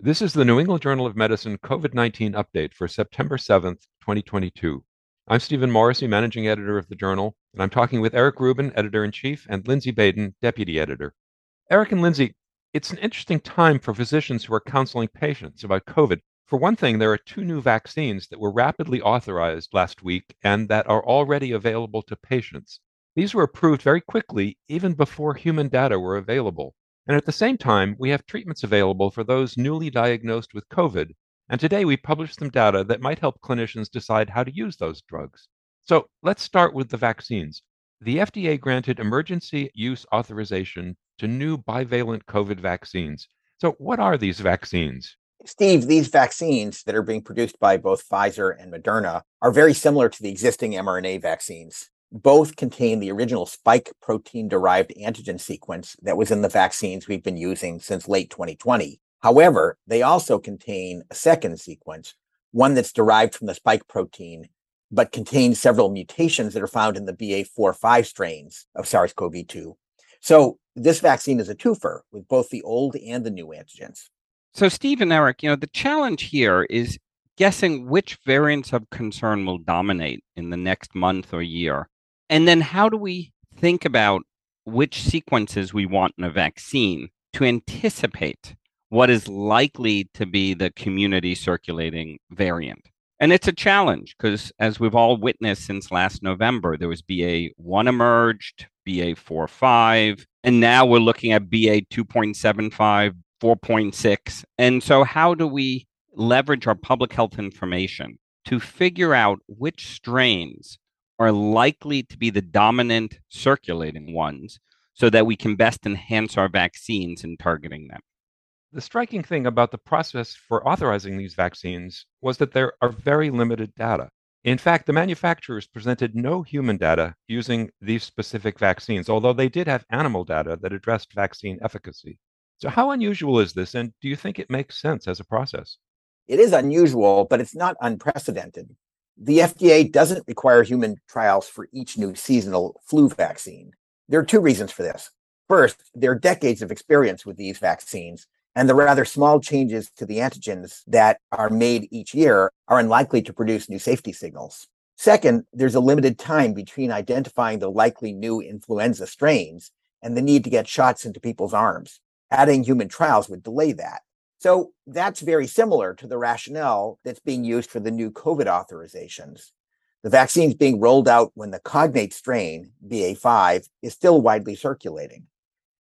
This is the New England Journal of Medicine COVID 19 update for September 7th, 2022. I'm Stephen Morrissey, managing editor of the journal, and I'm talking with Eric Rubin, editor in chief, and Lindsay Baden, deputy editor. Eric and Lindsay, it's an interesting time for physicians who are counseling patients about COVID. For one thing, there are two new vaccines that were rapidly authorized last week and that are already available to patients. These were approved very quickly, even before human data were available. And at the same time, we have treatments available for those newly diagnosed with COVID. And today we published some data that might help clinicians decide how to use those drugs. So let's start with the vaccines. The FDA granted emergency use authorization to new bivalent COVID vaccines. So, what are these vaccines? Steve, these vaccines that are being produced by both Pfizer and Moderna are very similar to the existing mRNA vaccines both contain the original spike protein derived antigen sequence that was in the vaccines we've been using since late 2020. However, they also contain a second sequence, one that's derived from the spike protein, but contains several mutations that are found in the BA4-5 strains of SARS-CoV-2. So this vaccine is a twofer with both the old and the new antigens. So Steve and Eric, you know, the challenge here is guessing which variants of concern will dominate in the next month or year. And then how do we think about which sequences we want in a vaccine to anticipate what is likely to be the community circulating variant? And it's a challenge because, as we've all witnessed since last November, there was BA1 emerged, BA4-5, and now we're looking at BA 2.75, 4.6. And so, how do we leverage our public health information to figure out which strains are likely to be the dominant circulating ones so that we can best enhance our vaccines in targeting them. The striking thing about the process for authorizing these vaccines was that there are very limited data. In fact, the manufacturers presented no human data using these specific vaccines, although they did have animal data that addressed vaccine efficacy. So, how unusual is this, and do you think it makes sense as a process? It is unusual, but it's not unprecedented. The FDA doesn't require human trials for each new seasonal flu vaccine. There are two reasons for this. First, there are decades of experience with these vaccines, and the rather small changes to the antigens that are made each year are unlikely to produce new safety signals. Second, there's a limited time between identifying the likely new influenza strains and the need to get shots into people's arms. Adding human trials would delay that. So that's very similar to the rationale that's being used for the new COVID authorizations. The vaccine is being rolled out when the cognate strain, BA5, is still widely circulating.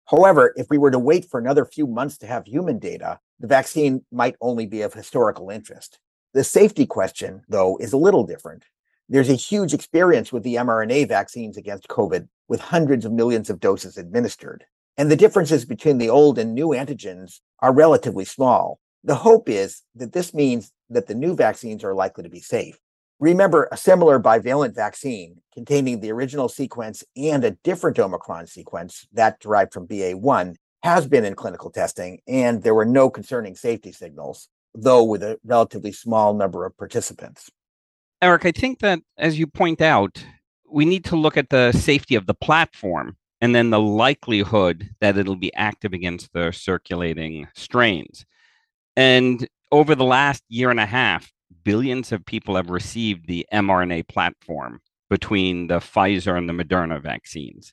However, if we were to wait for another few months to have human data, the vaccine might only be of historical interest. The safety question, though, is a little different. There's a huge experience with the mRNA vaccines against COVID, with hundreds of millions of doses administered. And the differences between the old and new antigens are relatively small. The hope is that this means that the new vaccines are likely to be safe. Remember, a similar bivalent vaccine containing the original sequence and a different Omicron sequence, that derived from BA1, has been in clinical testing, and there were no concerning safety signals, though with a relatively small number of participants. Eric, I think that as you point out, we need to look at the safety of the platform and then the likelihood that it'll be active against the circulating strains. And over the last year and a half, billions of people have received the mRNA platform between the Pfizer and the Moderna vaccines.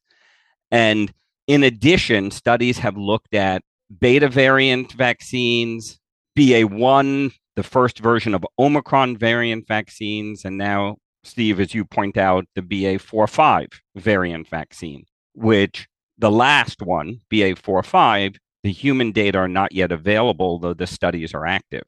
And in addition, studies have looked at beta variant vaccines, BA1, the first version of Omicron variant vaccines, and now, Steve, as you point out, the BA4 variant vaccine which the last one, BA45, the human data are not yet available, though the studies are active.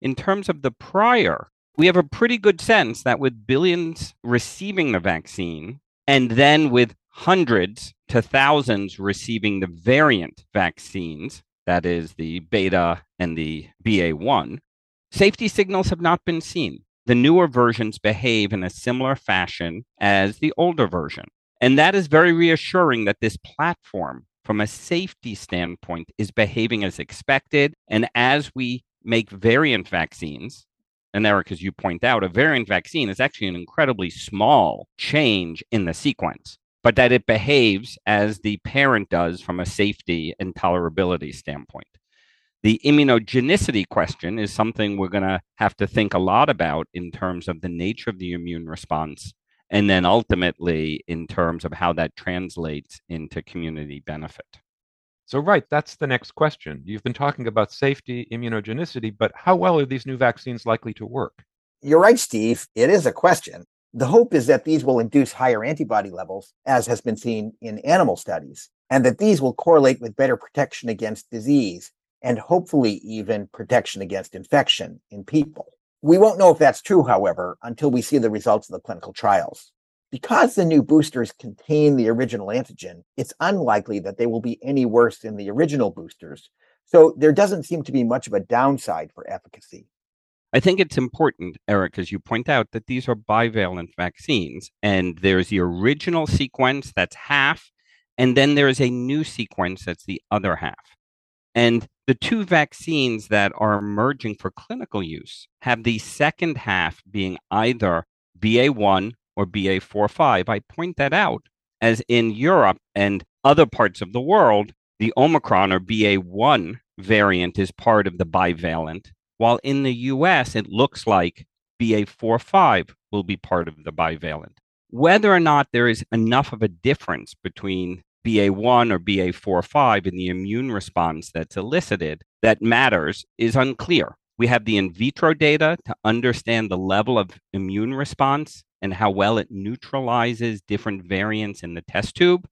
In terms of the prior, we have a pretty good sense that with billions receiving the vaccine, and then with hundreds to thousands receiving the variant vaccines, that is the beta and the BA1, safety signals have not been seen. The newer versions behave in a similar fashion as the older version. And that is very reassuring that this platform, from a safety standpoint, is behaving as expected. And as we make variant vaccines, and Eric, as you point out, a variant vaccine is actually an incredibly small change in the sequence, but that it behaves as the parent does from a safety and tolerability standpoint. The immunogenicity question is something we're going to have to think a lot about in terms of the nature of the immune response, and then ultimately in terms of how that translates into community benefit. So, right, that's the next question. You've been talking about safety, immunogenicity, but how well are these new vaccines likely to work? You're right, Steve. It is a question. The hope is that these will induce higher antibody levels, as has been seen in animal studies, and that these will correlate with better protection against disease and hopefully even protection against infection in people. We won't know if that's true, however, until we see the results of the clinical trials. Because the new boosters contain the original antigen, it's unlikely that they will be any worse than the original boosters. So there doesn't seem to be much of a downside for efficacy. I think it's important, Eric, as you point out, that these are bivalent vaccines. And there's the original sequence that's half, and then there's a new sequence that's the other half. And the two vaccines that are emerging for clinical use have the second half being either BA1 or BA45. I point that out as in Europe and other parts of the world, the Omicron or BA1 variant is part of the bivalent, while in the US, it looks like BA45 will be part of the bivalent. Whether or not there is enough of a difference between BA1 or BA45 in the immune response that's elicited that matters is unclear. We have the in vitro data to understand the level of immune response and how well it neutralizes different variants in the test tube.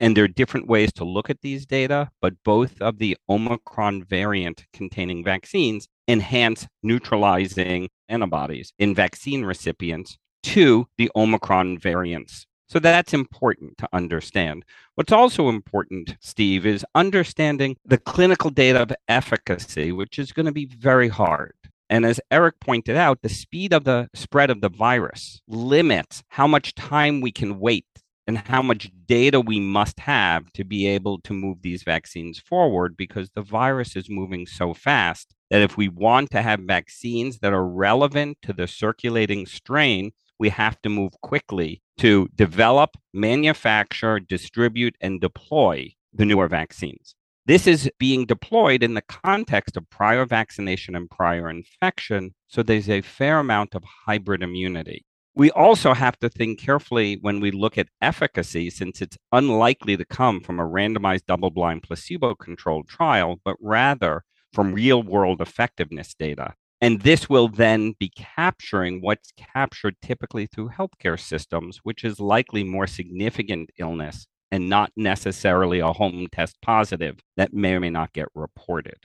And there are different ways to look at these data, but both of the Omicron variant containing vaccines enhance neutralizing antibodies in vaccine recipients to the Omicron variants. So that's important to understand. What's also important, Steve, is understanding the clinical data of efficacy, which is going to be very hard. And as Eric pointed out, the speed of the spread of the virus limits how much time we can wait and how much data we must have to be able to move these vaccines forward because the virus is moving so fast that if we want to have vaccines that are relevant to the circulating strain, we have to move quickly to develop, manufacture, distribute, and deploy the newer vaccines. This is being deployed in the context of prior vaccination and prior infection. So there's a fair amount of hybrid immunity. We also have to think carefully when we look at efficacy, since it's unlikely to come from a randomized double blind placebo controlled trial, but rather from real world effectiveness data. And this will then be capturing what's captured typically through healthcare systems, which is likely more significant illness and not necessarily a home test positive that may or may not get reported.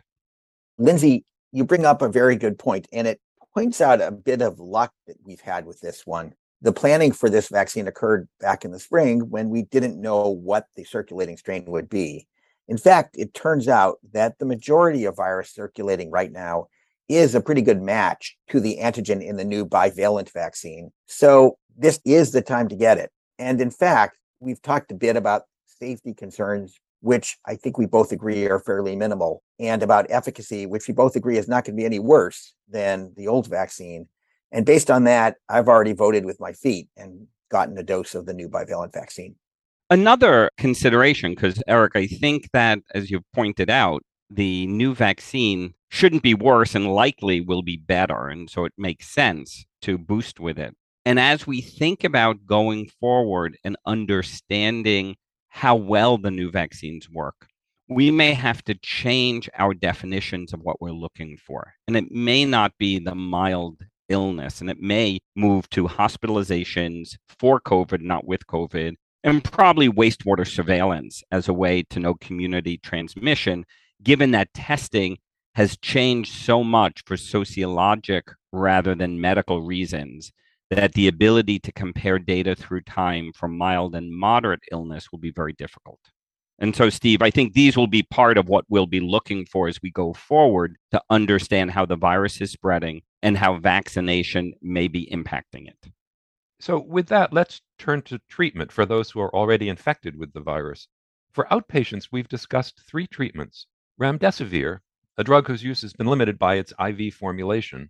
Lindsay, you bring up a very good point, and it points out a bit of luck that we've had with this one. The planning for this vaccine occurred back in the spring when we didn't know what the circulating strain would be. In fact, it turns out that the majority of virus circulating right now is a pretty good match to the antigen in the new bivalent vaccine. So this is the time to get it. And in fact, we've talked a bit about safety concerns, which I think we both agree are fairly minimal, and about efficacy, which we both agree is not going to be any worse than the old vaccine. And based on that, I've already voted with my feet and gotten a dose of the new bivalent vaccine. Another consideration, because Eric, I think that as you pointed out, the new vaccine shouldn't be worse and likely will be better. And so it makes sense to boost with it. And as we think about going forward and understanding how well the new vaccines work, we may have to change our definitions of what we're looking for. And it may not be the mild illness, and it may move to hospitalizations for COVID, not with COVID, and probably wastewater surveillance as a way to know community transmission, given that testing has changed so much for sociologic rather than medical reasons that the ability to compare data through time for mild and moderate illness will be very difficult. And so, Steve, I think these will be part of what we'll be looking for as we go forward to understand how the virus is spreading and how vaccination may be impacting it. So, with that, let's turn to treatment for those who are already infected with the virus. For outpatients, we've discussed three treatments remdesivir, a drug whose use has been limited by its IV formulation,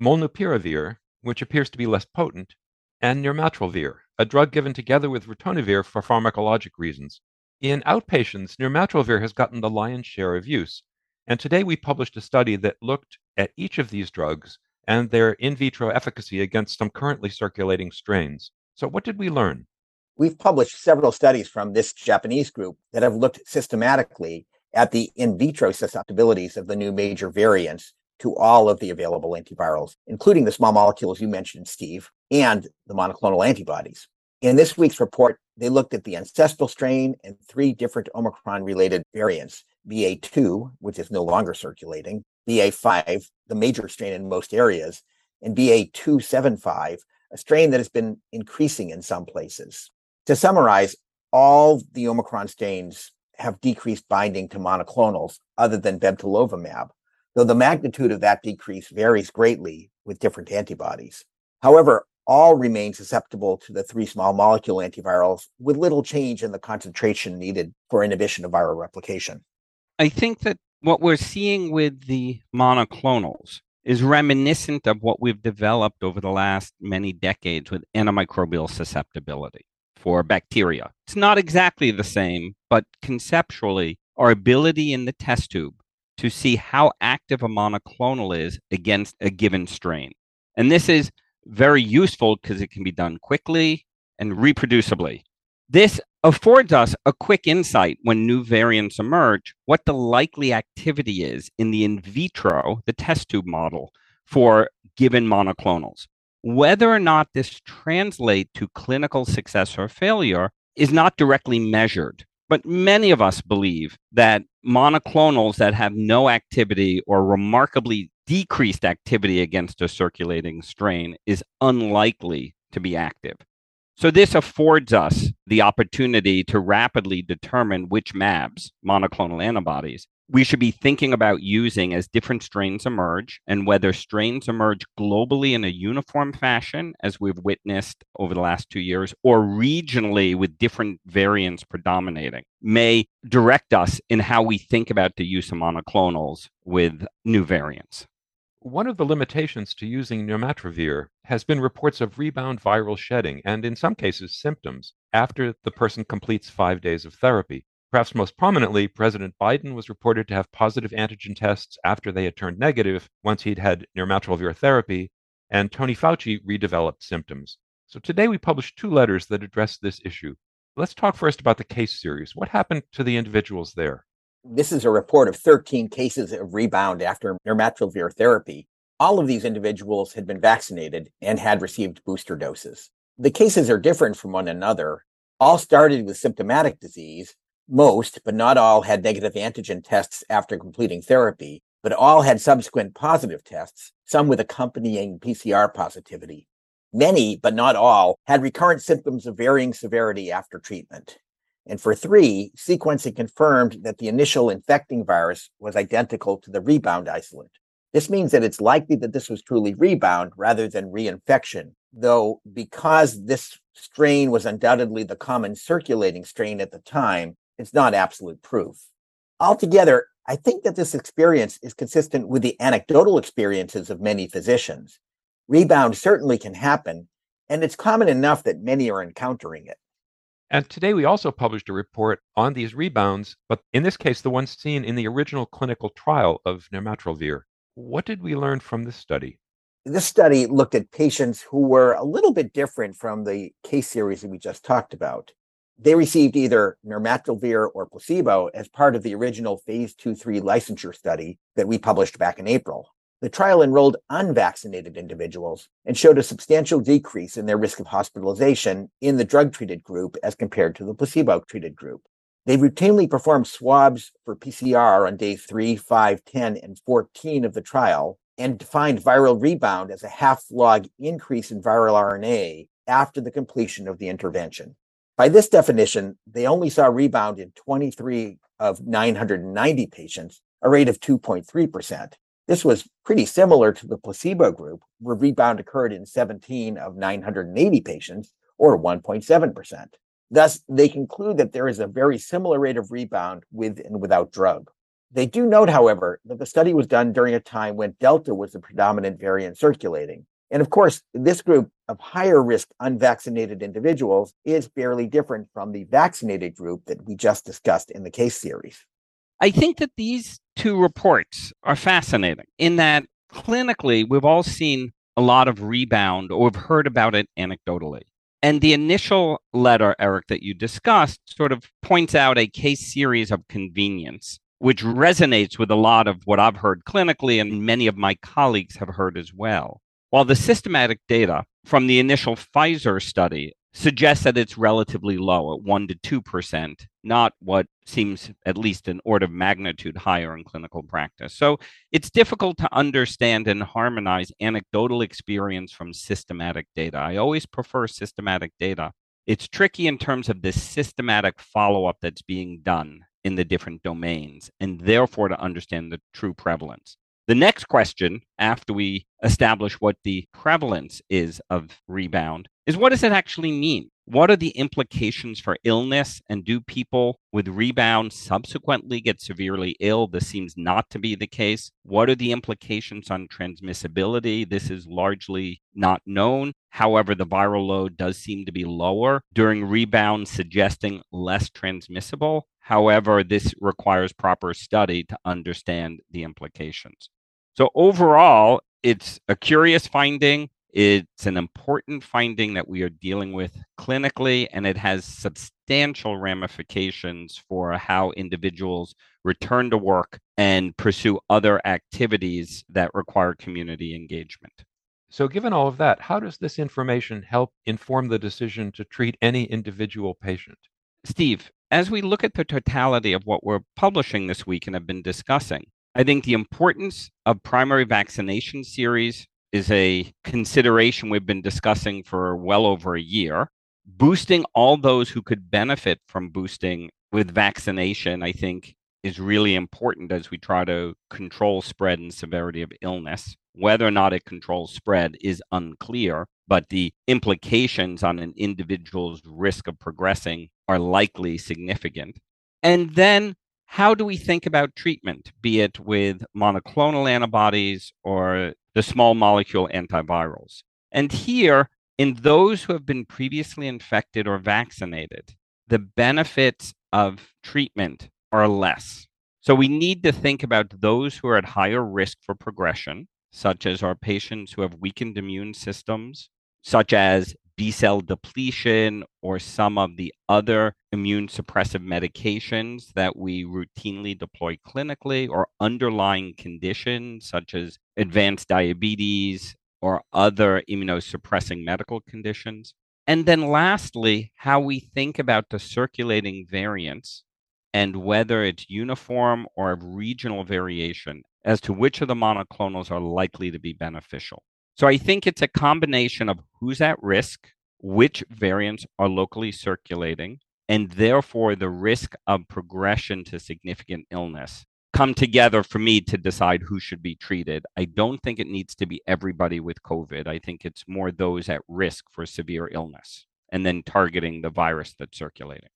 molnupiravir, which appears to be less potent, and nirmatrelvir, a drug given together with ritonavir for pharmacologic reasons. In outpatients, nirmatrelvir has gotten the lion's share of use, And today we published a study that looked at each of these drugs and their in vitro efficacy against some currently circulating strains. So, what did we learn? We've published several studies from this Japanese group that have looked systematically at the in vitro susceptibilities of the new major variants to all of the available antivirals, including the small molecules you mentioned, Steve, and the monoclonal antibodies. In this week's report, they looked at the ancestral strain and three different Omicron related variants BA2, which is no longer circulating, BA5, the major strain in most areas, and BA275, a strain that has been increasing in some places. To summarize, all the Omicron strains have decreased binding to monoclonals other than bebtelovimab, though the magnitude of that decrease varies greatly with different antibodies. However, all remain susceptible to the three small molecule antivirals with little change in the concentration needed for inhibition of viral replication. I think that what we're seeing with the monoclonals is reminiscent of what we've developed over the last many decades with antimicrobial susceptibility for bacteria. It's not exactly the same, but conceptually, our ability in the test tube to see how active a monoclonal is against a given strain. And this is very useful because it can be done quickly and reproducibly. This affords us a quick insight when new variants emerge what the likely activity is in the in vitro, the test tube model for given monoclonals. Whether or not this translates to clinical success or failure is not directly measured. But many of us believe that monoclonals that have no activity or remarkably decreased activity against a circulating strain is unlikely to be active. So, this affords us the opportunity to rapidly determine which MABs, monoclonal antibodies, we should be thinking about using as different strains emerge and whether strains emerge globally in a uniform fashion, as we've witnessed over the last two years, or regionally with different variants predominating, may direct us in how we think about the use of monoclonals with new variants. One of the limitations to using nirmatrelvir has been reports of rebound viral shedding and, in some cases, symptoms after the person completes five days of therapy. Perhaps most prominently, President Biden was reported to have positive antigen tests after they had turned negative once he'd had nirmatrelvir therapy, and Tony Fauci redeveloped symptoms. So today we published two letters that address this issue. Let's talk first about the case series. What happened to the individuals there? This is a report of 13 cases of rebound after nirmatrelvir therapy. All of these individuals had been vaccinated and had received booster doses. The cases are different from one another. All started with symptomatic disease, most, but not all, had negative antigen tests after completing therapy, but all had subsequent positive tests, some with accompanying PCR positivity. Many, but not all, had recurrent symptoms of varying severity after treatment. And for three, sequencing confirmed that the initial infecting virus was identical to the rebound isolate. This means that it's likely that this was truly rebound rather than reinfection, though because this strain was undoubtedly the common circulating strain at the time, it's not absolute proof. Altogether, I think that this experience is consistent with the anecdotal experiences of many physicians. Rebound certainly can happen, and it's common enough that many are encountering it. And today we also published a report on these rebounds, but in this case, the ones seen in the original clinical trial of nirmatrelvir. What did we learn from this study? This study looked at patients who were a little bit different from the case series that we just talked about. They received either nirmatrelvir or placebo as part of the original phase 2-3 licensure study that we published back in April. The trial enrolled unvaccinated individuals and showed a substantial decrease in their risk of hospitalization in the drug treated group as compared to the placebo treated group. They routinely performed swabs for PCR on day 3, 5, 10, and 14 of the trial and defined viral rebound as a half log increase in viral RNA after the completion of the intervention. By this definition, they only saw rebound in 23 of 990 patients, a rate of 2.3%. This was pretty similar to the placebo group, where rebound occurred in 17 of 980 patients, or 1.7%. Thus, they conclude that there is a very similar rate of rebound with and without drug. They do note, however, that the study was done during a time when Delta was the predominant variant circulating, and of course, this group of higher risk unvaccinated individuals is barely different from the vaccinated group that we just discussed in the case series. I think that these two reports are fascinating in that clinically, we've all seen a lot of rebound or we've heard about it anecdotally. And the initial letter, Eric, that you discussed sort of points out a case series of convenience, which resonates with a lot of what I've heard clinically and many of my colleagues have heard as well. While the systematic data from the initial Pfizer study suggests that it's relatively low at 1 to 2%, not what seems at least an order of magnitude higher in clinical practice. So it's difficult to understand and harmonize anecdotal experience from systematic data. I always prefer systematic data. It's tricky in terms of the systematic follow up that's being done in the different domains, and therefore to understand the true prevalence. The next question, after we establish what the prevalence is of rebound, is what does it actually mean? What are the implications for illness? And do people with rebound subsequently get severely ill? This seems not to be the case. What are the implications on transmissibility? This is largely not known. However, the viral load does seem to be lower during rebound, suggesting less transmissible. However, this requires proper study to understand the implications. So overall, it's a curious finding. It's an important finding that we are dealing with clinically, and it has substantial ramifications for how individuals return to work and pursue other activities that require community engagement. So, given all of that, how does this information help inform the decision to treat any individual patient? Steve, as we look at the totality of what we're publishing this week and have been discussing, I think the importance of primary vaccination series is a consideration we've been discussing for well over a year. Boosting all those who could benefit from boosting with vaccination, I think, is really important as we try to control spread and severity of illness. Whether or not it controls spread is unclear, but the implications on an individual's risk of progressing are likely significant. And then how do we think about treatment, be it with monoclonal antibodies or the small molecule antivirals? And here, in those who have been previously infected or vaccinated, the benefits of treatment are less. So we need to think about those who are at higher risk for progression, such as our patients who have weakened immune systems, such as B cell depletion or some of the other immune suppressive medications that we routinely deploy clinically, or underlying conditions such as advanced diabetes or other immunosuppressing medical conditions. And then lastly, how we think about the circulating variants and whether it's uniform or regional variation as to which of the monoclonals are likely to be beneficial. So I think it's a combination of who's at risk, which variants are locally circulating, and therefore the risk of progression to significant illness come together for me to decide who should be treated. I don't think it needs to be everybody with COVID. I think it's more those at risk for severe illness and then targeting the virus that's circulating.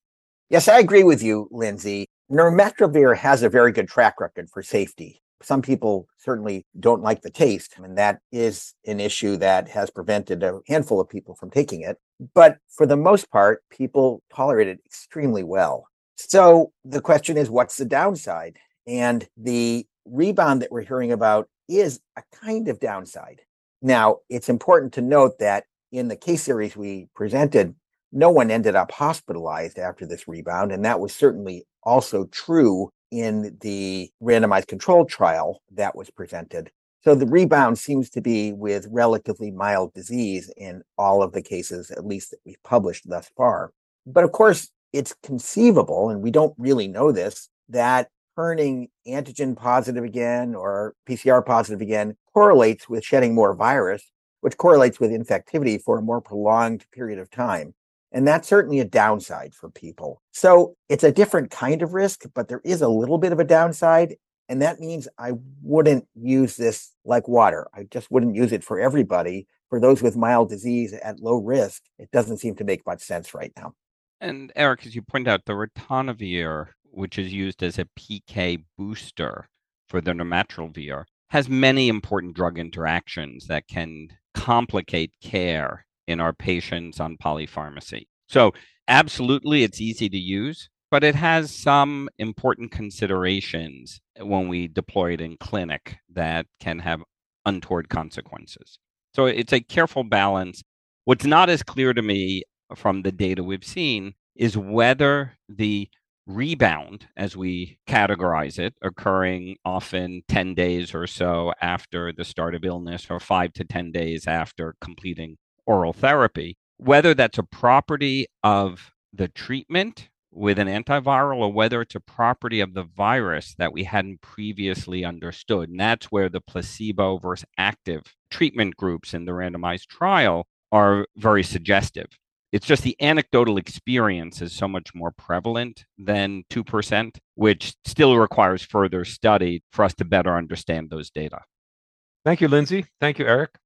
Yes, I agree with you, Lindsay. Nirmatrelvir has a very good track record for safety. Some people certainly don't like the taste, and that is an issue that has prevented a handful of people from taking it. But for the most part, people tolerate it extremely well. So the question is, what's the downside? And the rebound that we're hearing about is a kind of downside. Now, it's important to note that in the case series we presented, no one ended up hospitalized after this rebound. And that was certainly also true in the randomized controlled trial that was presented. So the rebound seems to be with relatively mild disease in all of the cases, at least that we've published thus far. But of course, it's conceivable, and we don't really know this, that turning antigen positive again or PCR positive again correlates with shedding more virus, which correlates with infectivity for a more prolonged period of time. And that's certainly a downside for people. So it's a different kind of risk, but there is a little bit of a downside. And that means I wouldn't use this like water. I just wouldn't use it for everybody. For those with mild disease at low risk, it doesn't seem to make much sense right now. And Eric, as you point out, the ritonavir, which is used as a PK booster for the nirmatrelvir, has many important drug interactions that can complicate care in our patients on polypharmacy. So, absolutely, it's easy to use, but it has some important considerations when we deploy it in clinic that can have untoward consequences. So it's a careful balance. What's not as clear to me from the data we've seen is whether the rebound, as we categorize it, occurring often 10 days or so after the start of illness or five to 10 days after completing oral therapy, whether that's a property of the treatment with an antiviral or whether it's a property of the virus that we hadn't previously understood. And that's where the placebo versus active treatment groups in the randomized trial are very suggestive. It's just the anecdotal experience is so much more prevalent than 2%, which still requires further study for us to better understand those data. Thank you, Lindsay. Thank you, Eric.